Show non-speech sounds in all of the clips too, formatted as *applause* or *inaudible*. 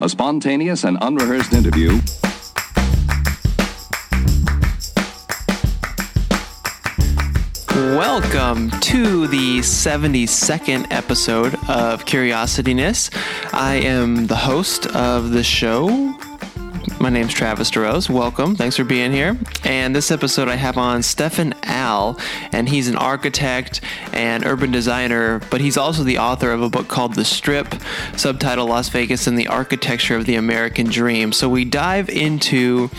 a spontaneous and unrehearsed interview. Welcome to the 72nd episode of Curiosityness. I am the host of the show. My name's Travis DeRose. Welcome. Thanks for being here. And this episode, I have on Stefan Al, and he's an architect and urban designer, but he's also the author of a book called The Strip, subtitle Las Vegas and the Architecture of the American Dream. So we dive into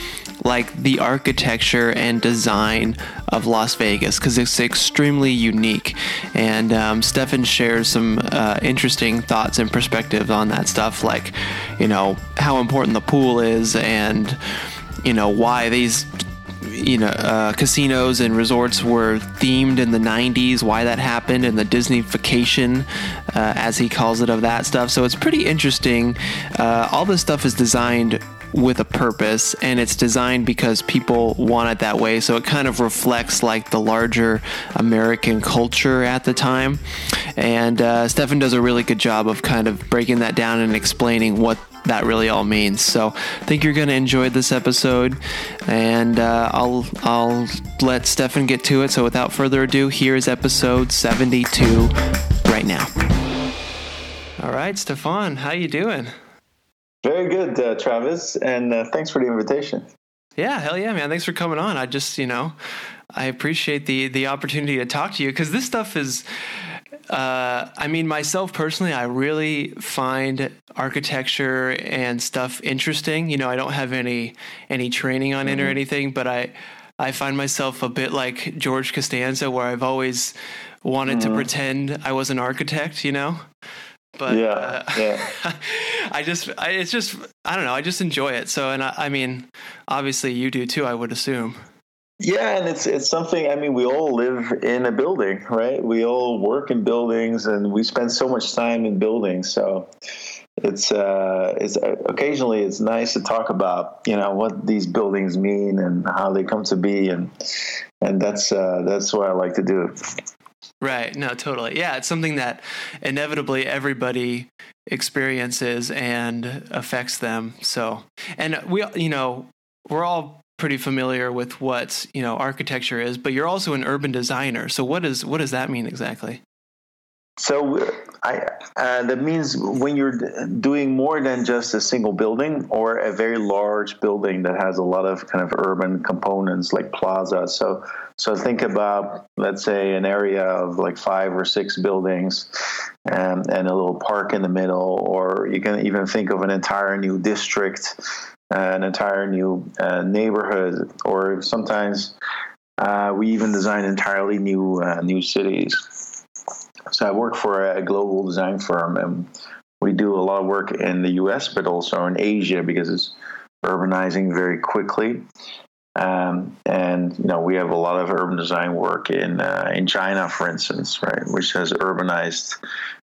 like the architecture and design of Las Vegas because it's extremely unique. And um, Stefan shares some uh, interesting thoughts and perspectives on that stuff, like, you know, how important the pool is and, you know, why these you know uh, casinos and resorts were themed in the 90s why that happened and the disneyfication uh, as he calls it of that stuff so it's pretty interesting uh, all this stuff is designed with a purpose and it's designed because people want it that way so it kind of reflects like the larger american culture at the time and uh, stefan does a really good job of kind of breaking that down and explaining what that really all means. So I think you're going to enjoy this episode, and uh, I'll I'll let Stefan get to it. So without further ado, here is episode 72 right now. All right, Stefan, how you doing? Very good, uh, Travis, and uh, thanks for the invitation. Yeah, hell yeah, man! Thanks for coming on. I just, you know, I appreciate the the opportunity to talk to you because this stuff is. Uh, I mean, myself personally, I really find architecture and stuff interesting. You know, I don't have any any training on mm-hmm. it or mm-hmm. anything, but I I find myself a bit like George Costanza, where I've always wanted mm-hmm. to pretend I was an architect. You know. But yeah, uh, yeah. *laughs* I just, I, it's just, I don't know. I just enjoy it. So, and I, I mean, obviously you do too. I would assume. Yeah, and it's it's something. I mean, we all live in a building, right? We all work in buildings, and we spend so much time in buildings. So it's uh, it's uh, occasionally it's nice to talk about you know what these buildings mean and how they come to be, and and that's uh, that's what I like to do. Right. No, totally. Yeah, it's something that inevitably everybody experiences and affects them. So, and we, you know, we're all pretty familiar with what you know architecture is, but you're also an urban designer. So, what is what does that mean exactly? So, I, uh, that means when you're doing more than just a single building or a very large building that has a lot of kind of urban components like plaza. So, so think about let's say an area of like five or six buildings and, and a little park in the middle, or you can even think of an entire new district, uh, an entire new uh, neighborhood, or sometimes uh, we even design entirely new uh, new cities. So I work for a global design firm, and we do a lot of work in the U.S., but also in Asia because it's urbanizing very quickly. Um, and you know we have a lot of urban design work in uh, in China, for instance, right, which has urbanized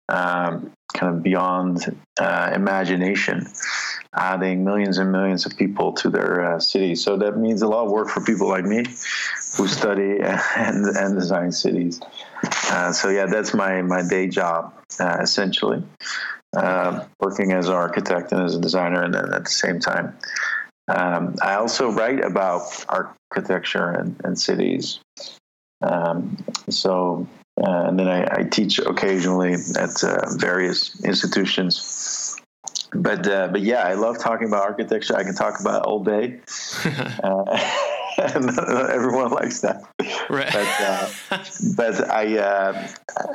um, kind of beyond uh, imagination, adding millions and millions of people to their uh, cities. So that means a lot of work for people like me who study *laughs* and and design cities. Uh, so yeah, that's my my day job uh, essentially, uh, working as an architect and as a designer, and then at the same time um, I also write about architecture and, and cities. Um, so, uh, and then I, I, teach occasionally at uh, various institutions. But uh, but yeah, I love talking about architecture. I can talk about it all day. *laughs* not everyone likes that. Right. But, uh, *laughs* but I, uh,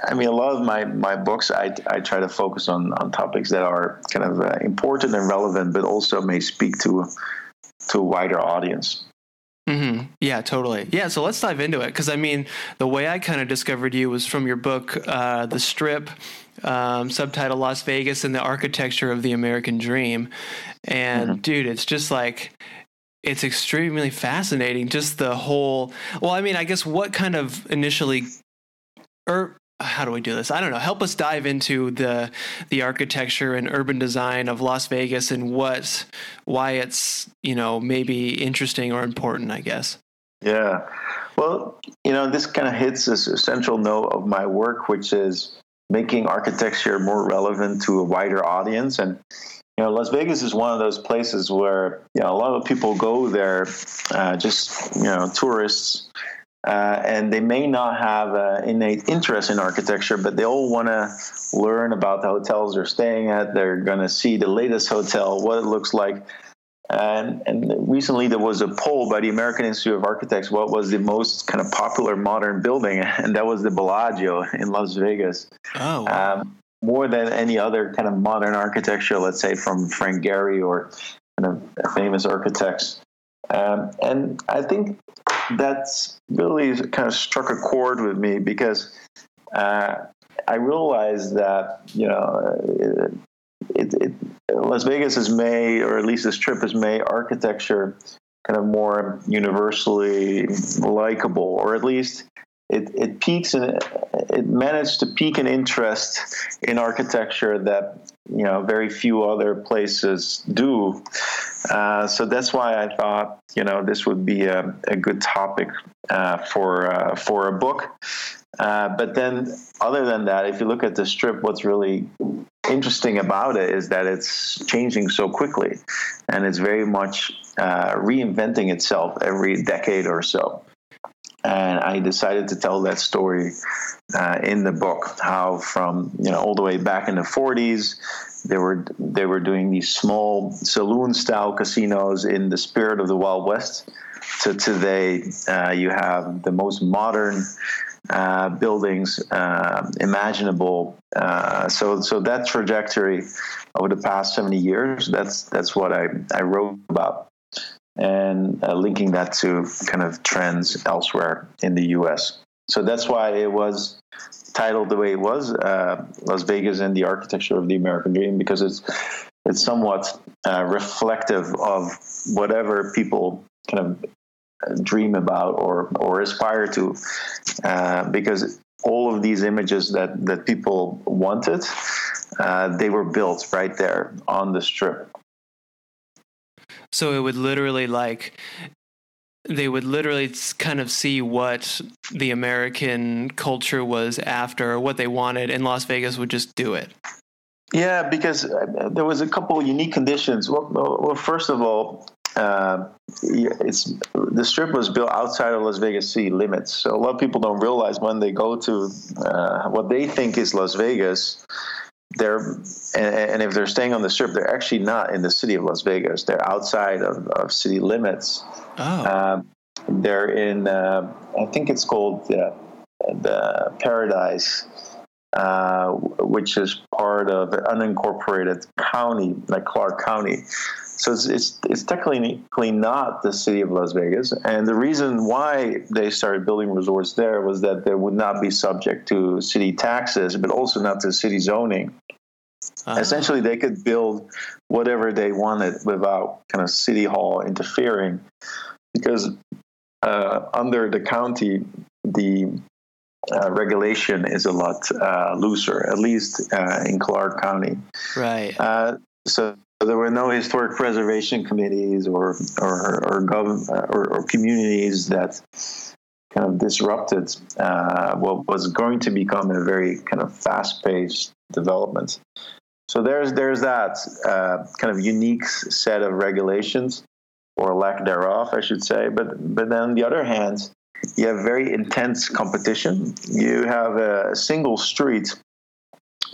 I mean, a lot of my, my books, I, I try to focus on, on topics that are kind of uh, important and relevant, but also may speak to to a wider audience. Mm-hmm. Yeah, totally. Yeah, so let's dive into it because I mean, the way I kind of discovered you was from your book, uh, The Strip, um, subtitle Las Vegas and the Architecture of the American Dream. And mm-hmm. dude, it's just like it's extremely fascinating. Just the whole. Well, I mean, I guess what kind of initially, or how do we do this? I don't know. Help us dive into the the architecture and urban design of Las Vegas and what why it's you know maybe interesting or important. I guess. Yeah. Well, you know, this kind of hits a central note of my work, which is making architecture more relevant to a wider audience. And you know, Las Vegas is one of those places where you know a lot of people go there, uh, just you know, tourists, uh, and they may not have an innate interest in architecture, but they all want to learn about the hotels they're staying at. They're going to see the latest hotel, what it looks like. And, and recently there was a poll by the American Institute of Architects what was the most kind of popular modern building, *laughs* and that was the Bellagio in Las Vegas. Oh, wow. Um, more than any other kind of modern architecture, let's say from Frank Gehry or kind of famous architects. Um, and I think that's really kind of struck a chord with me because uh, I realized that you know it, it, Las Vegas is made, or at least this trip is made architecture kind of more universally likable, or at least it, it peaks it managed to pique an interest in architecture that you know very few other places do. Uh, so that's why I thought you know this would be a, a good topic uh, for uh, for a book. Uh, but then, other than that, if you look at the strip, what's really interesting about it is that it's changing so quickly, and it's very much uh, reinventing itself every decade or so and I decided to tell that story uh, in the book. How from you know all the way back in the 40s, they were they were doing these small saloon style casinos in the spirit of the Wild West. To today, uh, you have the most modern uh, buildings uh, imaginable. Uh, so so that trajectory over the past 70 years, that's that's what I, I wrote about and uh, linking that to kind of trends elsewhere in the US. So that's why it was titled the way it was, uh, Las Vegas and the Architecture of the American Dream, because it's it's somewhat uh, reflective of whatever people kind of uh, dream about or or aspire to, uh, because all of these images that that people wanted, uh, they were built right there on the strip so it would literally like they would literally kind of see what the American culture was after, what they wanted, and Las Vegas would just do it. Yeah, because uh, there was a couple unique conditions. Well, well first of all, uh, it's the strip was built outside of Las Vegas city limits, so a lot of people don't realize when they go to uh, what they think is Las Vegas they're and, if they're staying on the strip, they're actually not in the city of Las Vegas. They're outside of, of city limits. Oh. Um, they're in, uh, I think it's called uh, the Paradise, uh, which is part of an unincorporated county, like Clark County. So it's, it's, it's technically not the city of Las Vegas. And the reason why they started building resorts there was that they would not be subject to city taxes, but also not to city zoning. Uh-huh. Essentially, they could build whatever they wanted without kind of city hall interfering, because uh, under the county, the uh, regulation is a lot uh, looser, at least uh, in Clark County. Right. Uh, so there were no historic preservation committees or or or, gov- or, or communities that kind of disrupted uh, what was going to become a very kind of fast-paced development. So there's there's that uh, kind of unique set of regulations, or lack thereof, I should say. But but then on the other hand, you have very intense competition. You have a single street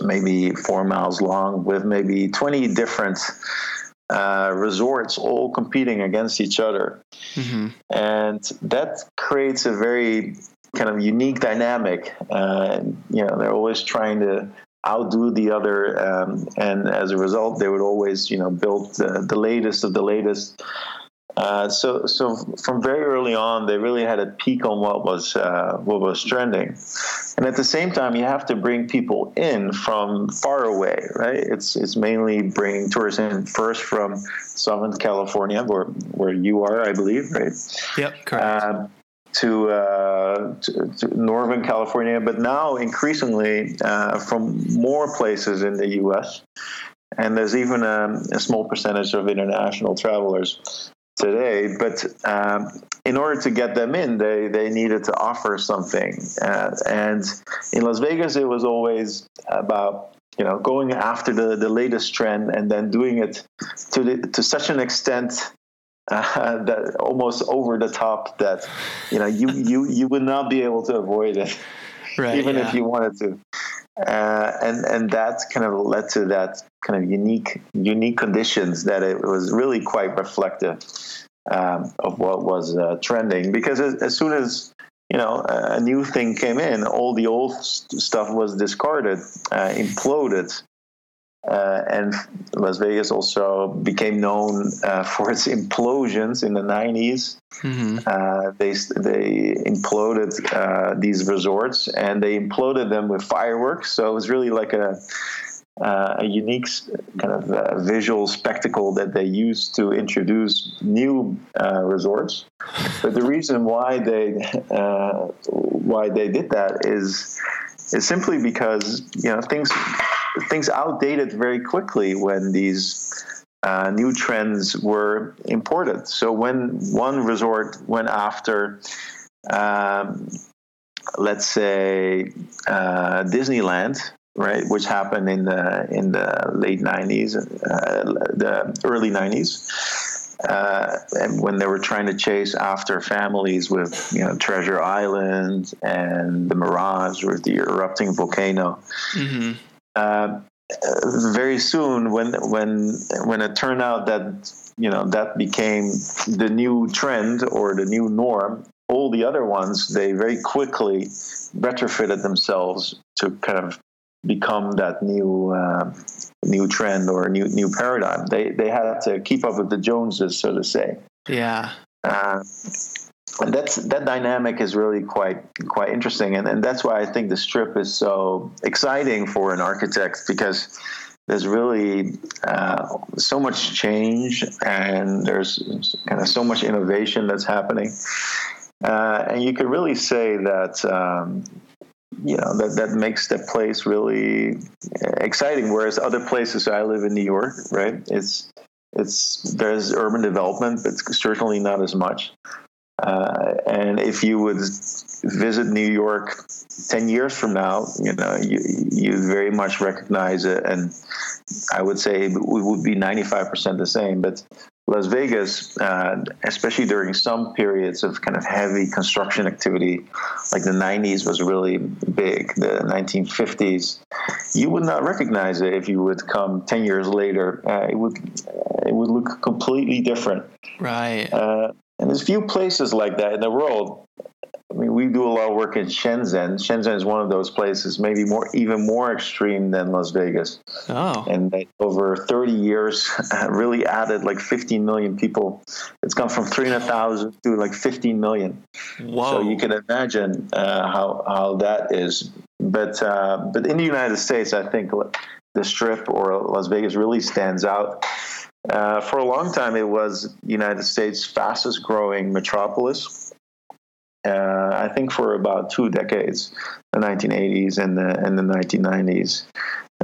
maybe four miles long with maybe 20 different uh, resorts all competing against each other. Mm-hmm. And that creates a very kind of unique dynamic. Uh, you know, they're always trying to outdo the other. Um, and as a result, they would always, you know, build the, the latest of the latest. Uh, so, so from very early on, they really had a peak on what was uh, what was trending, and at the same time, you have to bring people in from far away, right? It's it's mainly bringing tourists in first from Southern California, where where you are, I believe, right? Yep, correct. Um, to, uh, to, to, Northern California, but now increasingly uh, from more places in the U.S. And there's even a, a small percentage of international travelers today. But um, in order to get them in, they, they needed to offer something. Uh, and in Las Vegas, it was always about you know, going after the, the latest trend and then doing it to the, to such an extent uh, *laughs* that almost over the top that you know you you you would not be able to avoid it, right, even yeah. if you wanted to. Uh, and and that kind of led to that kind of unique unique conditions that it was really quite reflective um, of what was uh, trending. Because as, as, soon as you know a new thing came in all the old st- stuff was discarded uh, imploded uh, and Las Vegas also became known uh, *laughs* for its implosions in the 90s. Mm-hmm. Uh, they they imploded uh, these resorts and they imploded them with fireworks. So it was really like a uh, a unique kind of uh, visual spectacle that they used to introduce new resorts. But the reason why they *laughs* why they did that is is simply because you know things things outdated very quickly when these uh, new trends were imported. So when one resort went after, um, let's say, uh, Disneyland, right, which happened in the in the late '90s, uh, the early '90s. Uh, and when they were trying to chase after families with, you know, Treasure Island and the Mirage with the erupting volcano, mm-hmm uh, very soon when when when it turned out that you know that became the new trend or the new norm all the other ones they very quickly retrofitted themselves to kind of become that new uh, new trend or new new paradigm. They they had to keep up with the joneses so to say. Yeah. Uh, and that's that dynamic is really quite quite interesting. And, and that's why i think the strip is so exciting for an architect because there's really uh, so much change and there's kind of so much innovation that's happening. Uh, and you could really say that um, you know that that makes the place really exciting. Whereas other places i live in new york right? It's it's there's urban development but certainly not as much uh, and if you would visit New York 10 years from now, you know, you, you very much recognize it. And I would say it would be 95% the same. But Las Vegas, uh, especially during some periods of kind of heavy construction activity, like the 90s was really big, the 1950s, you would not recognize it if you would come 10 years later. Uh, it would it would look completely different. Right. Uh, and there's few places like that in the world. I mean, we do a lot of work in Shenzhen. Shenzhen is one of those places, maybe more, even more extreme than Las Vegas. Oh. And over 30 years, *laughs* really added like 15 million people. It's gone from 300,000 to like 15 million. Whoa. So you can imagine uh, how how that is. But uh, but in the United States, I think the Strip or Las Vegas really stands out uh, for a long time, it was United States' fastest growing metropolis. Uh, I think for about two decades, the 1980s and the and the 1990s,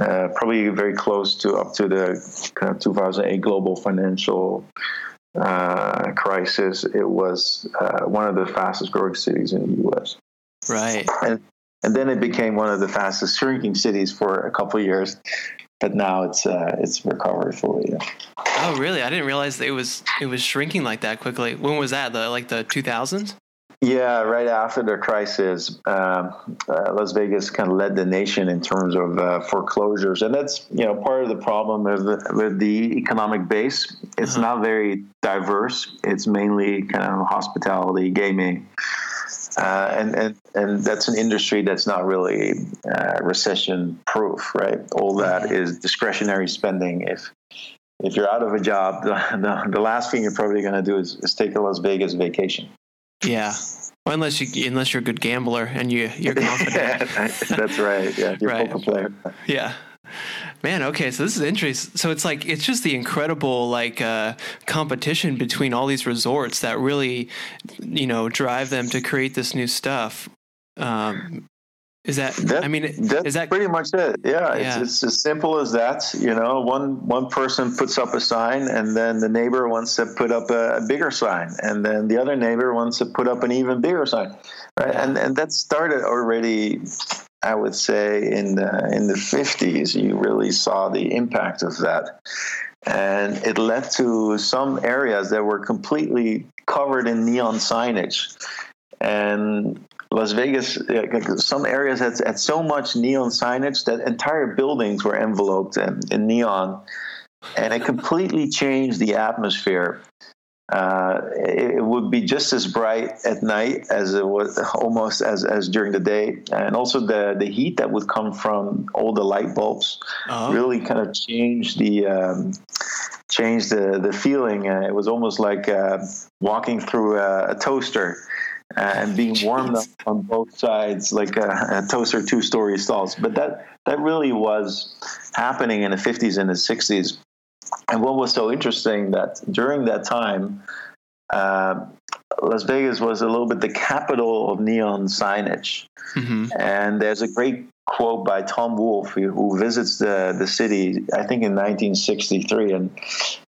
uh, probably very close to up to the kind of 2008 global financial uh, crisis. It was uh, one of the fastest growing cities in the U.S. Right. And and then it became one of the fastest shrinking cities for a couple years but now it's uh, it's recovered fully. Yeah. Oh, really? I didn't realize it was it was shrinking like that quickly. When was that? The like the two thousands? Yeah, right after the crisis, um, uh, Las Vegas kind of led the nation in terms of uh, foreclosures, and that's you know part of the problem with the, with the economic base. It's uh-huh. not very diverse. It's mainly kind of hospitality, gaming, uh, and, and and that's an industry that's not really uh, recession proof, right? All that mm-hmm. discretionary spending. If if you're out of a job, *laughs* the, the, the last thing you're probably going to do is, is take a Las Vegas vacation. Yeah. Well, unless you unless you're a good gambler and you you're confident. *laughs* that's right. Yeah, you're right. poker player. Yeah. Man, okay, so this is interesting. So it's like it's just the incredible like uh, competition between all these resorts that really, you know, drive them to create this new stuff. Um, is that, that, I mean, that's is that pretty much it? Yeah, yeah. It's, it's, as simple as that. You know, one one person puts up a sign, and then the neighbor wants to put up a, a bigger sign, and then the other neighbor wants to put up an even bigger sign, right? Yeah. And and that started already I would say in the in the 50s, you really saw the impact of that, and it led to some areas that were completely covered in neon signage, and Las Vegas, some areas had, had so much neon signage that entire buildings were enveloped in, in neon, and it completely changed the atmosphere. Uh, it, it, would be just as bright at night as it was almost as, as during the day, and also the the heat that would come from all the light bulbs uh-huh. really kind of changed the. Um, changed the the feeling. Uh, it was almost like uh, walking through a, a toaster uh, and being *laughs* warmed up on both sides like a, a toaster two story stalls. But that that really was happening in the 50s and the 60s. And what was so interesting that during that time, uh, Las Vegas was a little bit the capital of neon signage. Mm-hmm. And there's a great quote by Tom Wolfe who visits the, the city, I think in 1963. And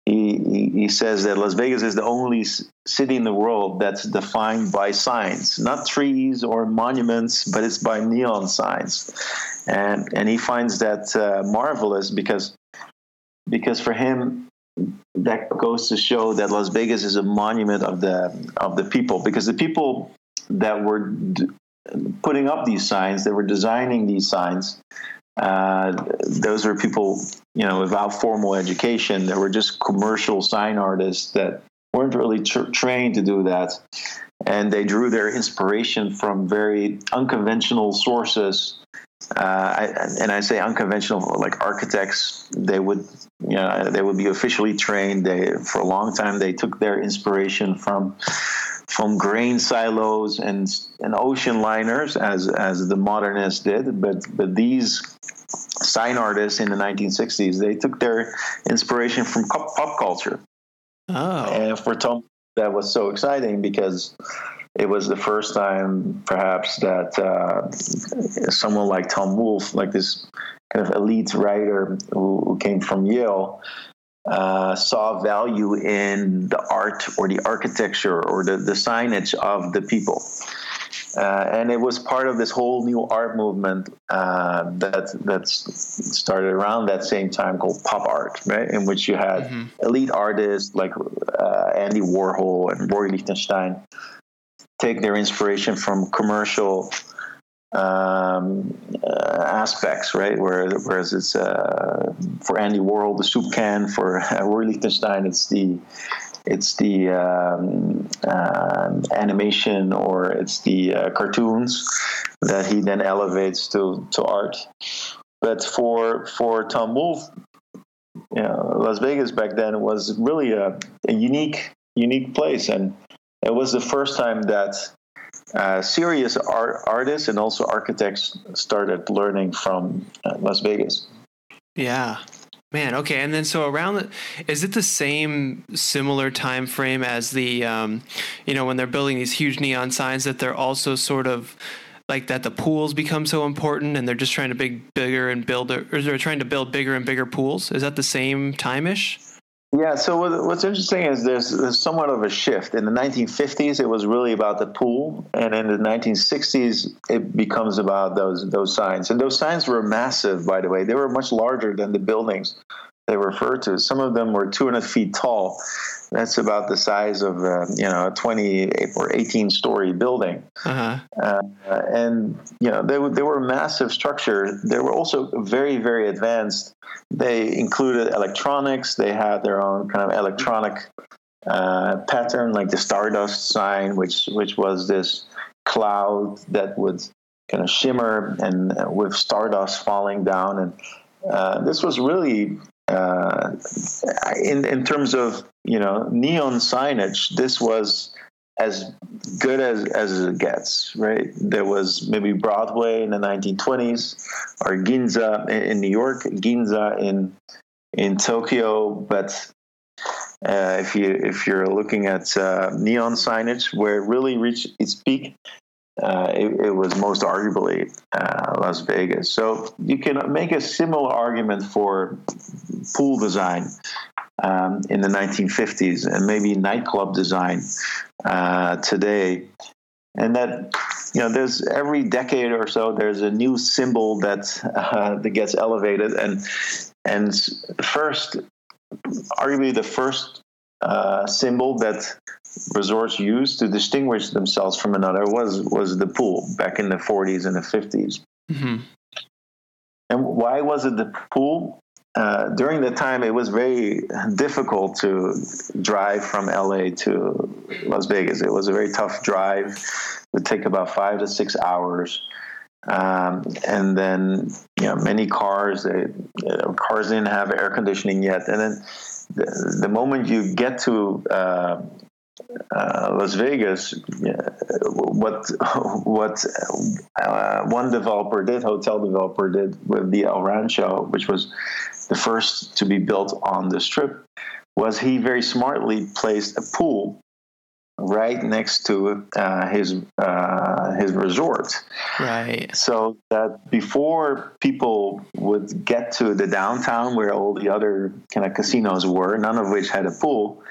he, he, says that Las Vegas is the only city in the world that's defined by signs, not trees or monuments, but it's by neon signs. And, and he finds that uh, marvelous because, because for him, that goes to show that Las Vegas is a monument of the of the people because the people that were d- putting up these signs, that were designing these signs, uh, those were people, you know, without formal education. They were just commercial sign artists that weren't really tra- trained to do that, and they drew their inspiration from very unconventional sources. Uh, I, and I say unconventional, like architects, they would, you know, they would be officially trained. They, for a long time, they took their inspiration from from grain silos and and ocean liners as as the modernists did. But but these sign artists in the 1960s they took their inspiration from pop culture. Oh. And for tom that was so exciting because it was the first time perhaps that uh, someone like tom wolfe like this kind of elite writer who, who came from yale uh, saw value in the art or the architecture or the, the signage of the people. Uh, and it was part of this whole new art movement uh, that that started around that same time called pop art, right? In which you had mm-hmm. elite artists like uh, Andy Warhol and Roy Lichtenstein take their inspiration from commercial um, uh, aspects, right? Where, whereas it's uh, for Andy Warhol the soup can, for *laughs* uh, Roy Lichtenstein it's the it's the um, uh, animation or it's the uh, cartoons that he then elevates to to art. But for for Tom Wolfe, you know, Las Vegas back then was really a, a unique unique place, and it was the first time that uh, serious art, artists and also architects started learning from uh, Las Vegas. Yeah. Man, okay, and then so around the, is it the same similar time frame as the, um, you know, when they're building these huge neon signs that they're also sort of like that the pools become so important and they're just trying to big bigger and build or they're trying to build bigger and bigger pools? Is that the same time ish? Yeah, so what's interesting is there's, there's, somewhat of a shift. In the 1950s, it was really about the pool, and in the 1960s, it becomes about those those signs. And those signs were massive, by the way. They were much larger than the buildings they refer to. Some of them were 200 feet tall. That's about the size of uh, you know a 20 or 18 story building. Uh-huh. Uh, and you know they, they were massive structure. They were also very very advanced. They included electronics. They had their own kind of electronic uh, pattern, like the Stardust sign, which which was this cloud that would kind of shimmer and uh, with stardust falling down and uh, this was really uh, in in terms of you know neon signage, this was as good as as it gets. Right, there was maybe Broadway in the 1920s, or Ginza in New York, Ginza in in Tokyo, but. Uh, if you if you're looking at uh, neon signage, where it really reached its peak, uh, it, it, was most arguably uh, Las Vegas. So you can make a similar argument for pool design um, in the 1950s and maybe nightclub design uh, today. And that you know, there's every decade or so there's a new symbol that uh, that gets elevated, and and first, arguably the first uh, symbol that resorts used to distinguish themselves from another was was the pool back in the 40s and the 50s. Mm-hmm. And why was it the pool? Uh, during that time, it was very difficult to drive from LA to Las Vegas. It was a very tough drive. It would take about five to six hours. Um, and then, you know, many cars, they, uh, cars didn't have air conditioning yet. And then the, the moment you get to uh, uh, Las Vegas, what what uh, one developer did, hotel developer did with the El Rancho, which was the first to be built on the strip, was he very smartly placed a pool right next to uh, his uh, his resort. Right. So that before people would get to the downtown where all the other kind of casinos were, none of which had a pool,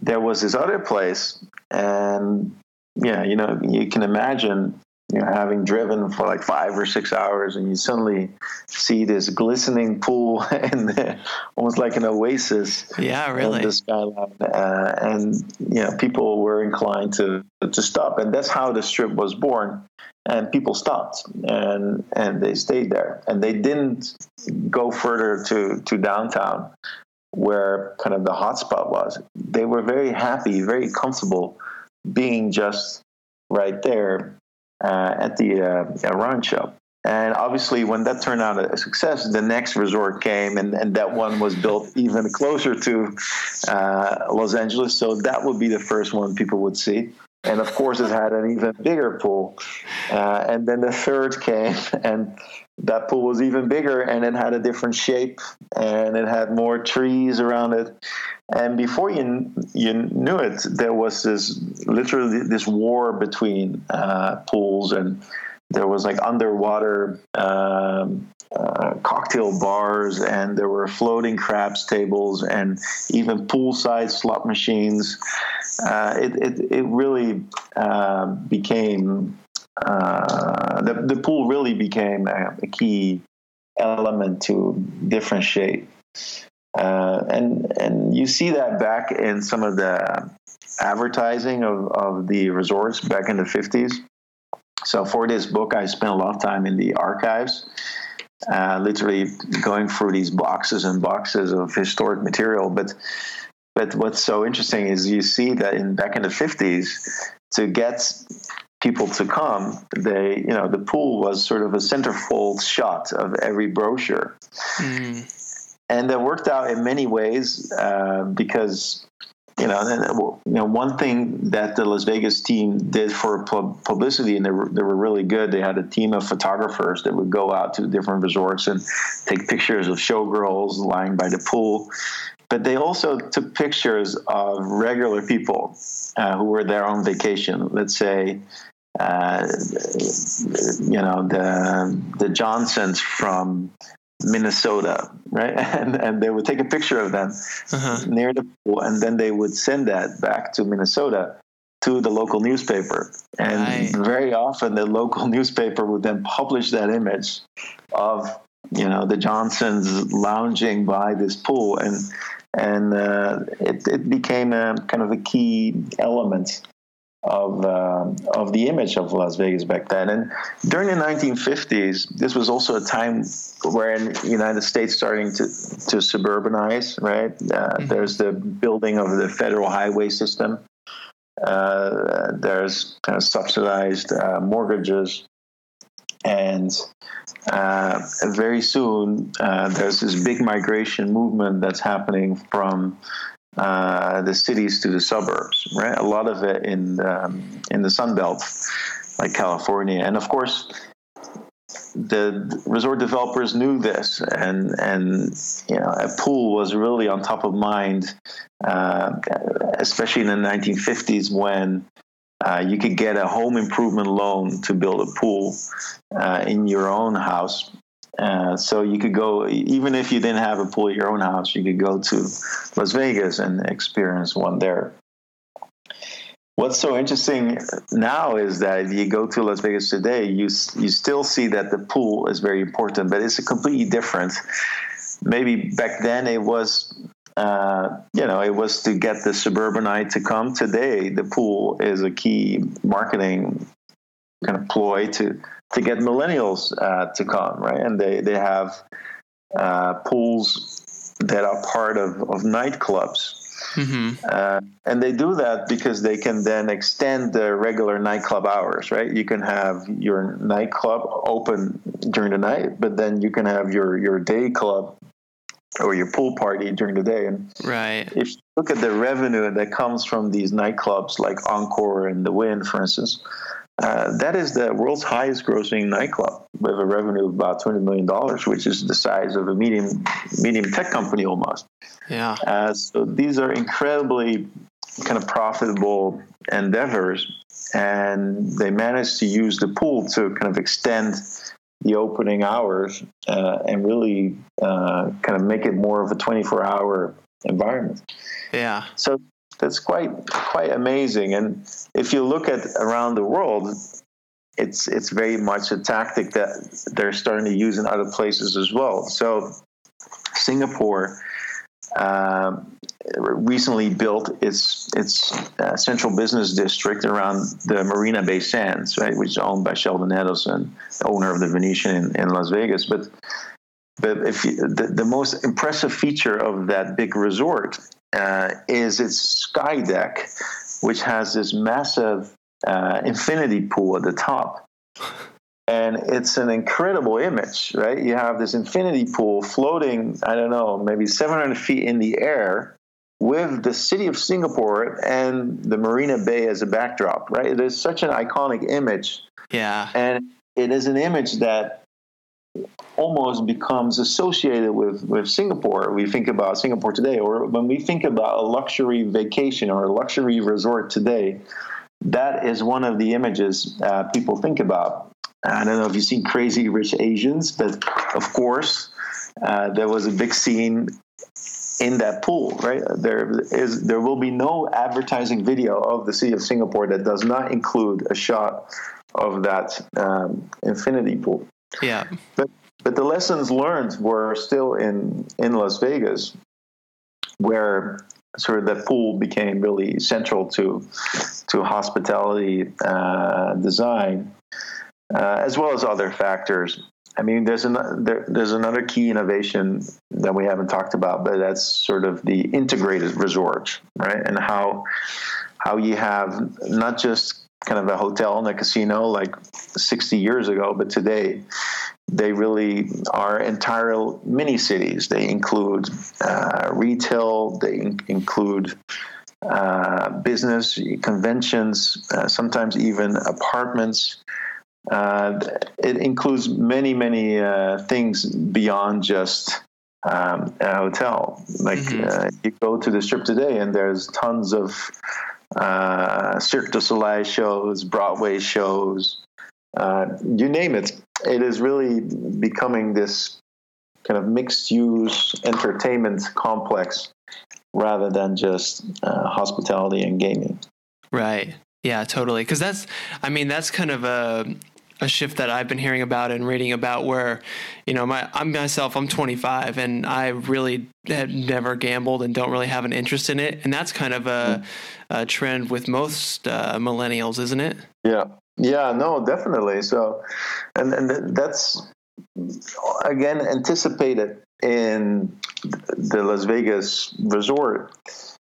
there was this other place, and yeah, you know, you can imagine you know, having driven for like five or six hours, and you suddenly see this glistening pool *laughs* and almost like an oasis. Yeah, really. In the skyline, uh, and you know, people were inclined to to stop, and that's how the strip was born. And people stopped, and and they stayed there, and they didn't go further to to downtown, where kind of the hotspot was. They were very happy, very comfortable being just right there uh, at the uh, Rancho. And obviously, when that turned out a success, the next resort came, and, and that one was built even closer to uh, Los Angeles. So that would be the first one people would see. And of course, it had an even bigger pool. Uh, and then the third came, *laughs* and that pool was even bigger, and it had a different shape, and it had more trees around it. And before you you knew it, there was this literally this war between uh, pools, and there was like underwater um, uh, cocktail bars, and there were floating craps tables, and even poolside slot machines. Uh, it, it, it really uh, became uh, the the pool really became a, a key element to differentiate uh, and and you see that back in some of the advertising of, of the resorts back in the 50s. So for this book, I spent a lot of time in the archives, uh, literally going through these boxes and boxes of historic material. But but what's so interesting is you see that in back in the 50s, to get people to come, they you know the pool was sort of a centerfold shot of every brochure. Mm and that worked out in many ways uh, because you know, you know, one thing that the Las Vegas team did for publicity, and they were, they were really good. They had a team of photographers that would go out to different resorts and take pictures of showgirls lying by the pool. But they also took pictures of regular people uh, who were there on vacation. Let's say, uh, you know, the the Johnsons from Minnesota, right? *laughs* And and they would take a picture of them uh-huh. near the pool, and then they would send that back to Minnesota to the local newspaper. And right. very often, the local *laughs* newspaper would then publish that image of you know the Johnsons lounging by this pool, and and uh, it it became a kind of a key element of uh, of the image of Las Vegas back then. And during the 1950s, this was also a time where in the United States starting to to suburbanize. Right, uh, mm-hmm. there's the building of the federal highway system. Uh, there's kind of subsidized uh, mortgages. And uh, very soon, uh, there's this big migration movement that's happening from uh, the cities to the suburbs, right? A lot of it in um, in the Sun Belt, like California, and of course, the resort developers knew this, and and you know, a pool was really on top of mind, uh, especially in the 1950s when. Uh, you could get a home improvement loan to build a pool uh, in your own house uh, so you could go, even if you didn't have a pool at your own house, you could go to Las Vegas and experience one there. What's so interesting now is that if you go to Las Vegas today, you you still see that the pool is very important, but it's a completely different. Maybe back then it was, uh, you know, it was to get the suburbanite to come. Today, the pool is a key marketing kind of ploy to to get millennials uh, to come, right? And they they have uh, pools that are part of of nightclubs Mm-hmm. Uh, and they do that because they can then extend the regular nightclub hours, right? You can have your nightclub open during the night, but then you can have your, your day club or your pool party during the day. And right. if you look at the revenue that comes from these nightclubs like Encore and The Wynn, for instance, uh, that is the world's highest grossing nightclub with a revenue of about $200 million, which is the size of a medium, medium tech company almost. Yeah. Uh, so these are incredibly kind of profitable endeavors. And they managed to use the pool to kind of extend the opening hours uh, and really uh, kind of make it more of a 24 hour environment. Yeah. So that's quite quite amazing. And if you look at around the world, it's it's very much a tactic that they're starting to use in other places as well. So Singapore uh, recently built its its uh, central business district around the Marina Bay Sands, right, which is owned by Sheldon Adelson, owner of the Venetian in, in Las Vegas. But but if you, the, the most impressive feature of that big resort uh, is its sky deck, which has this massive uh, infinity pool at the top. And it's an incredible image, right? You have this infinity pool floating, I don't know, maybe 700 feet in the air with the city of Singapore and the Marina Bay as a backdrop, right? It is such an iconic image. Yeah. And it is an image that almost becomes associated with, with Singapore. We think about Singapore today, or when we think about a luxury vacation or a luxury resort today, that is one of the images uh, people think about. I don't know if you've seen Crazy Rich Asians, but of course, uh, there was a big scene in that pool, right? There is there will be no advertising video of the city of Singapore that does not include a shot of that um, infinity pool. Yeah. But but the lessons learned were still in in Las Vegas, where sort of the pool became really central to to hospitality uh, design, uh, as well as other factors. I mean, there's an, there, there's another key innovation that we haven't talked about, but that's sort of the integrated resort, right? And how how you have not just kind of a hotel and a casino like 60 years ago, but today they really are entire mini cities. They include uh, retail, they in- include uh, business, conventions, uh, sometimes even apartments. Uh, it includes many, many uh, things beyond just um, a hotel. Like Mm-hmm. uh, you go to the strip today, and there's tons of uh, Cirque du Soleil shows, Broadway shows, uh, you name it. It is really becoming this kind of mixed use entertainment complex rather than just uh, hospitality and gaming. Right. Yeah, totally. Because that's, I mean, that's kind of a a shift that I've been hearing about and reading about where, you know, my I'm myself, I'm 25 and I really have never gambled and don't really have an interest in it. And that's kind of a, a trend with most uh, millennials, isn't it? Yeah. Yeah, no, definitely. So, and, and that's again anticipated in the Las Vegas resort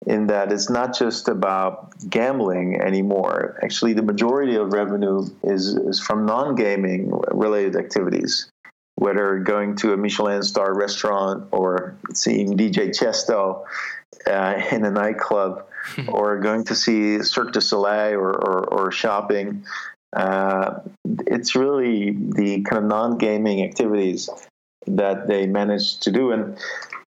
in that it's not just about gambling anymore. Actually, the majority of revenue is, is from non gaming related activities, whether going to a Michelin star restaurant or seeing DJ Tiësto uh, in a nightclub or going to see Cirque du Soleil or, or, or shopping. Uh, it's really the kind of non gaming activities that they managed to do. And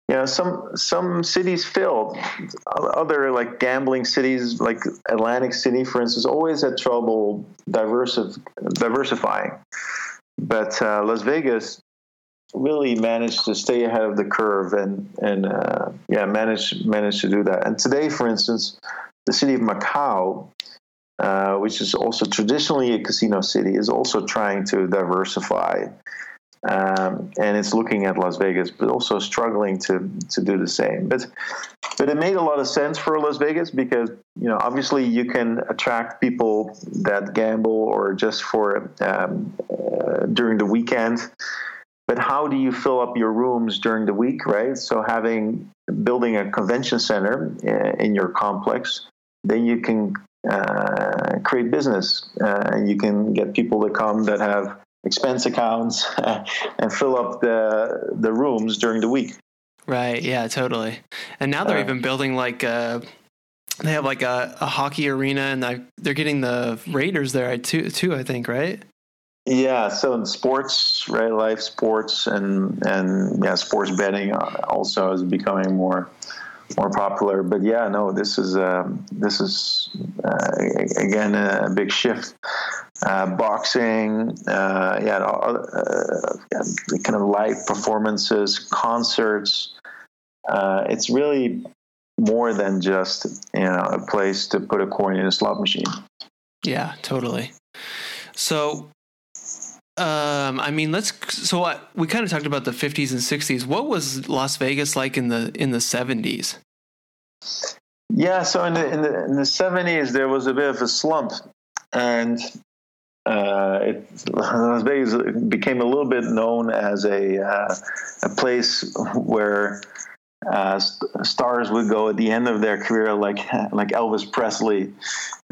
you know some some cities failed other like gambling cities like atlantic city for instance always had trouble diversif- diversifying. But uh, las vegas really managed to stay ahead of the curve and and uh, yeah managed managed to do that. And today for instance the city of Macau, uh, which is also traditionally a casino city, is also trying to diversify. Um, and it's looking at Las Vegas, but also struggling to to do the same. But but it made a lot of sense for Las Vegas because you know obviously you can attract people that gamble or just for um, uh, during the weekend. But how do you fill up your rooms during the week, right? So having building a convention center uh, in your complex, then you can uh, create business uh, and you can get people to come that have expense accounts *laughs* and fill up the the rooms during the week. Right. Yeah. Totally. And now they're uh, even building like a, uh, they have like a, a hockey arena, and they're getting the Raiders there too. Too, I think. Right. Yeah. So in sports, right, Life sports, and and yeah, sports betting also is becoming more more popular. But yeah, no, this is um, this is uh, again a big shift. Uh, boxing, uh, yeah, uh, kind of live performances, concerts. Uh, it's really more than just you know a place to put a coin in a slot machine. Yeah, totally. So um, I mean, let's. So I, we kind of talked about the 50s and 60s. What was Las Vegas like in the in the 70s? Yeah, so in the in the, in the 70s there was a bit of a slump, and uh, it, Las Vegas became a little bit known as a uh, a place where uh, st- stars would go at the end of their career, like *laughs* like Elvis Presley,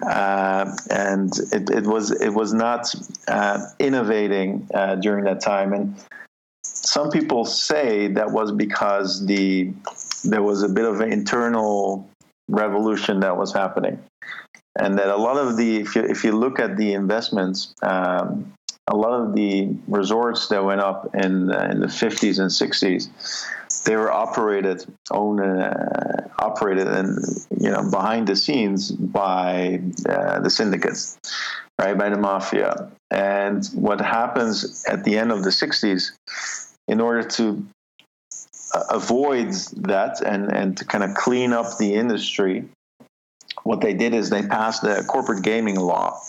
uh, and it, it, was it was not uh, innovating uh, during that time. And some people say that was because the there was a bit of an internal revolution that was happening, and that a lot of the if you if you look at the investments. Um, a lot of the resorts that went up in in the 50s and 60s they were operated owned uh, operated and you know behind the scenes by uh, the syndicates right by the mafia and what happens at the end of the 60s in order to uh, avoid that and and to kind of clean up the industry what they did is they passed the corporate gaming law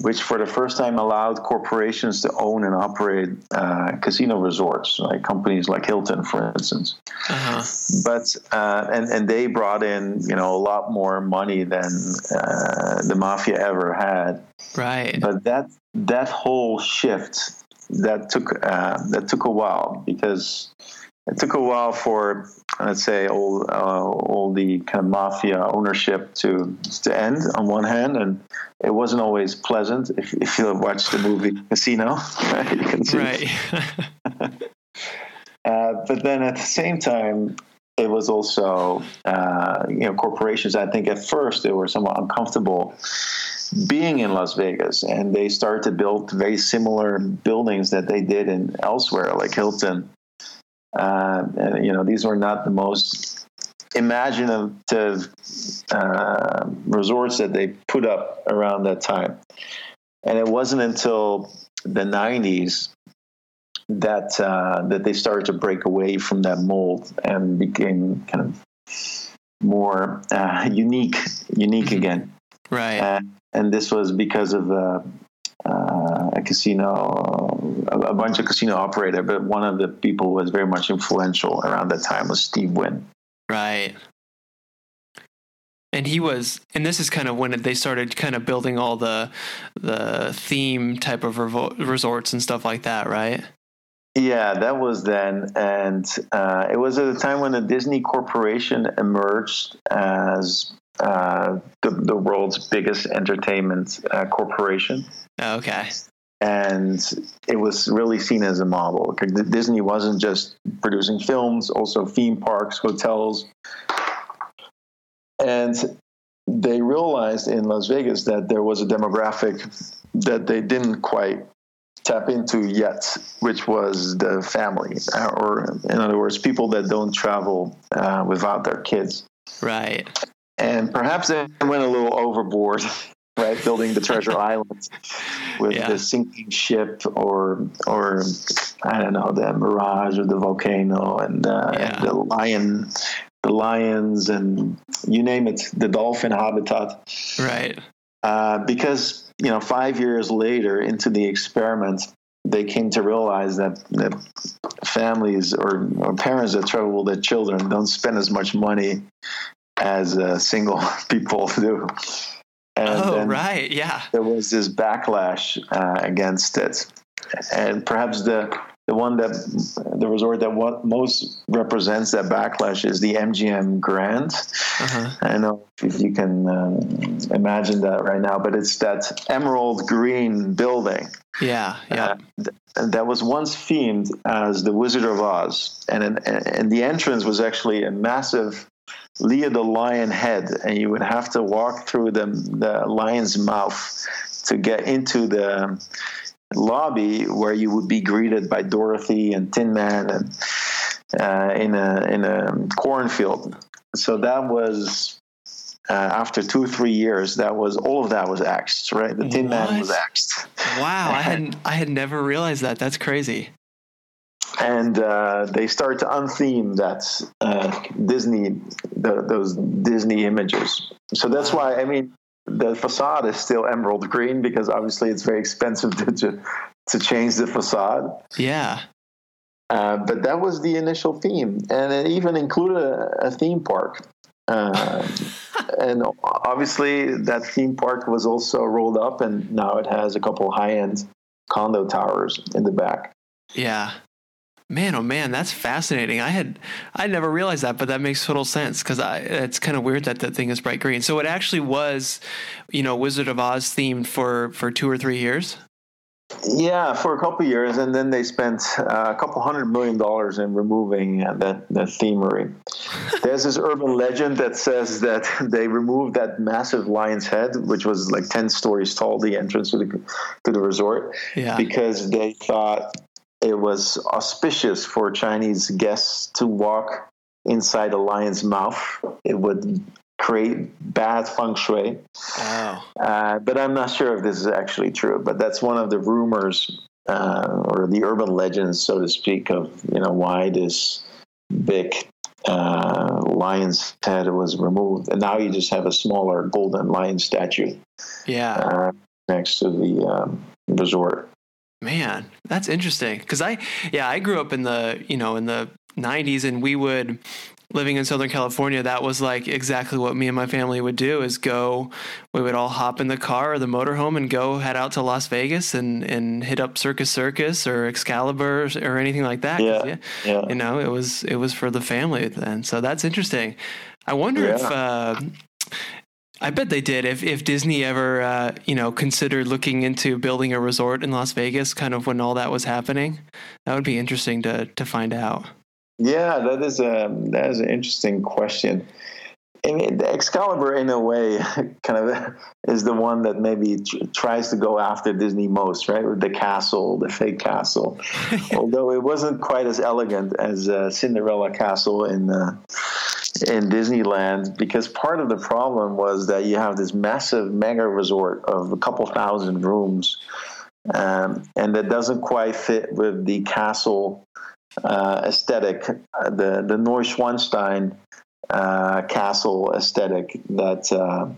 which for the first time allowed corporations to own and operate uh, casino resorts, like companies like Hilton, for instance. Uh-huh. But uh, and and they brought in you know a lot more money than uh, the mafia ever had. Right. But that that whole shift that took uh, that took a while because it took a while for let's say all uh, all the kind of mafia ownership to to end on one hand, and it wasn't always pleasant. If, if you watch the movie Casino, *laughs* right, you can see. Right. *laughs* uh, but then at the same time, it was also uh, you know corporations. I think at first they were somewhat uncomfortable being in Las Vegas, and they started to build very similar buildings that they did in elsewhere, like Hilton uh, and, you know, these were not the most imaginative uh, resorts that they put up around that time. And it wasn't until the 90s that uh, that they started to break away from that mold and became kind of more uh, unique, unique mm-hmm. again. Right. And, and this was because of the uh, a casino, a, a, bunch of casino operator, but one of the people who was very much influential around that time was Steve Wynn. Right. And he was, and this is kind of when they started kind of building all the the theme type of revo- resorts and stuff like that, right? Yeah, that was then, and uh, it was at a time when the Disney Corporation emerged as uh, the, the world's biggest entertainment uh, corporation. Okay. And it was really seen as a model. Disney wasn't just producing films, also theme parks, hotels. And they realized in Las Vegas that there was a demographic that they didn't quite tap into yet, which was the family, or in other words, people that don't travel uh, without their kids. Right and perhaps they went a little overboard *laughs* right building the treasure *laughs* islands with yeah. the sinking ship or or i don't know the mirage or the volcano and, uh, yeah. and the lion the lions and you name it, the dolphin habitat. Right. Uh, because you know, five years later into the experiment, they came to realize that, that families or, or parents that travel with their children don't spend as much money as uh, single *laughs* people *laughs* do. And oh, right, yeah. There was this backlash uh, against it, and perhaps the the one that the resort that what most represents that backlash is the MGM Grand. Uh-huh. I don't know if you can um, imagine that right now, but it's that emerald green building. Yeah, yeah. Uh, th- that was once themed as the Wizard of Oz, and and the entrance was actually a massive Leo the lion head, and you would have to walk through the the lion's mouth to get into the lobby where you would be greeted by Dorothy and Tin Man and uh, in a in a cornfield. So that was uh, after two or three years. That was all of that was axed, right? The Tin what? Man was axed. Wow, I *laughs* had I had never realized that. That's crazy. And uh, they start to untheme that uh, Disney, the, those Disney images. So that's why I mean the facade is still emerald green because obviously it's very expensive *laughs* to to change the facade. Yeah. Uh, but that was the initial theme, and it even included a, a theme park. Uh, *laughs* and obviously, that theme park was also rolled up, and now it has a couple high-end condo towers in the back. Yeah. Man, oh man, that's fascinating. I had I never realized that, but that makes total sense because it's kind of weird that that thing is bright green. So it actually was, you know, Wizard of Oz themed for for two or three years. Yeah, for a couple years, and then they spent uh, a couple hundred million dollars in removing uh, that that themery. *laughs* There's this urban legend that says that they removed that massive lion's head, which was like ten stories tall, the entrance to the to the resort, yeah. because they thought it was auspicious for Chinese guests to walk inside a lion's mouth. It would create bad feng shui. Wow. Uh, but I'm not sure if this is actually true. But that's one of the rumors uh, or the urban legends, so to speak, of you know why this big uh, lion's head was removed, and now you just have a smaller golden lion statue. Yeah. Uh, next to the um, resort. Man, that's interesting. Cause I, yeah, I grew up in the, you know, in the 90s and we would, living in Southern California, that was like exactly what me and my family would do is go, we would all hop in the car or the motorhome and go head out to Las Vegas and, and hit up Circus Circus or Excalibur or anything like that. Yeah, yeah, yeah. You know, it was, it was for the family then. So that's interesting. I wonder yeah. if, uh, I bet they did. If if Disney ever, uh, you know, considered looking into building a resort in Las Vegas, kind of when all that was happening, that would be interesting to to find out. Yeah, that is a that is an interesting question. I mean, the Excalibur, in a way, *laughs* kind of *laughs* is the one that maybe tr- tries to go after Disney most, right? With the castle, the fake castle. *laughs* Although it wasn't quite as elegant as uh, Cinderella Castle in uh, in Disneyland, because part of the problem was that you have this massive mega resort of a couple thousand rooms, um, and that doesn't quite fit with the castle uh, aesthetic, uh, the the Neuschwanstein uh, castle aesthetic that uh,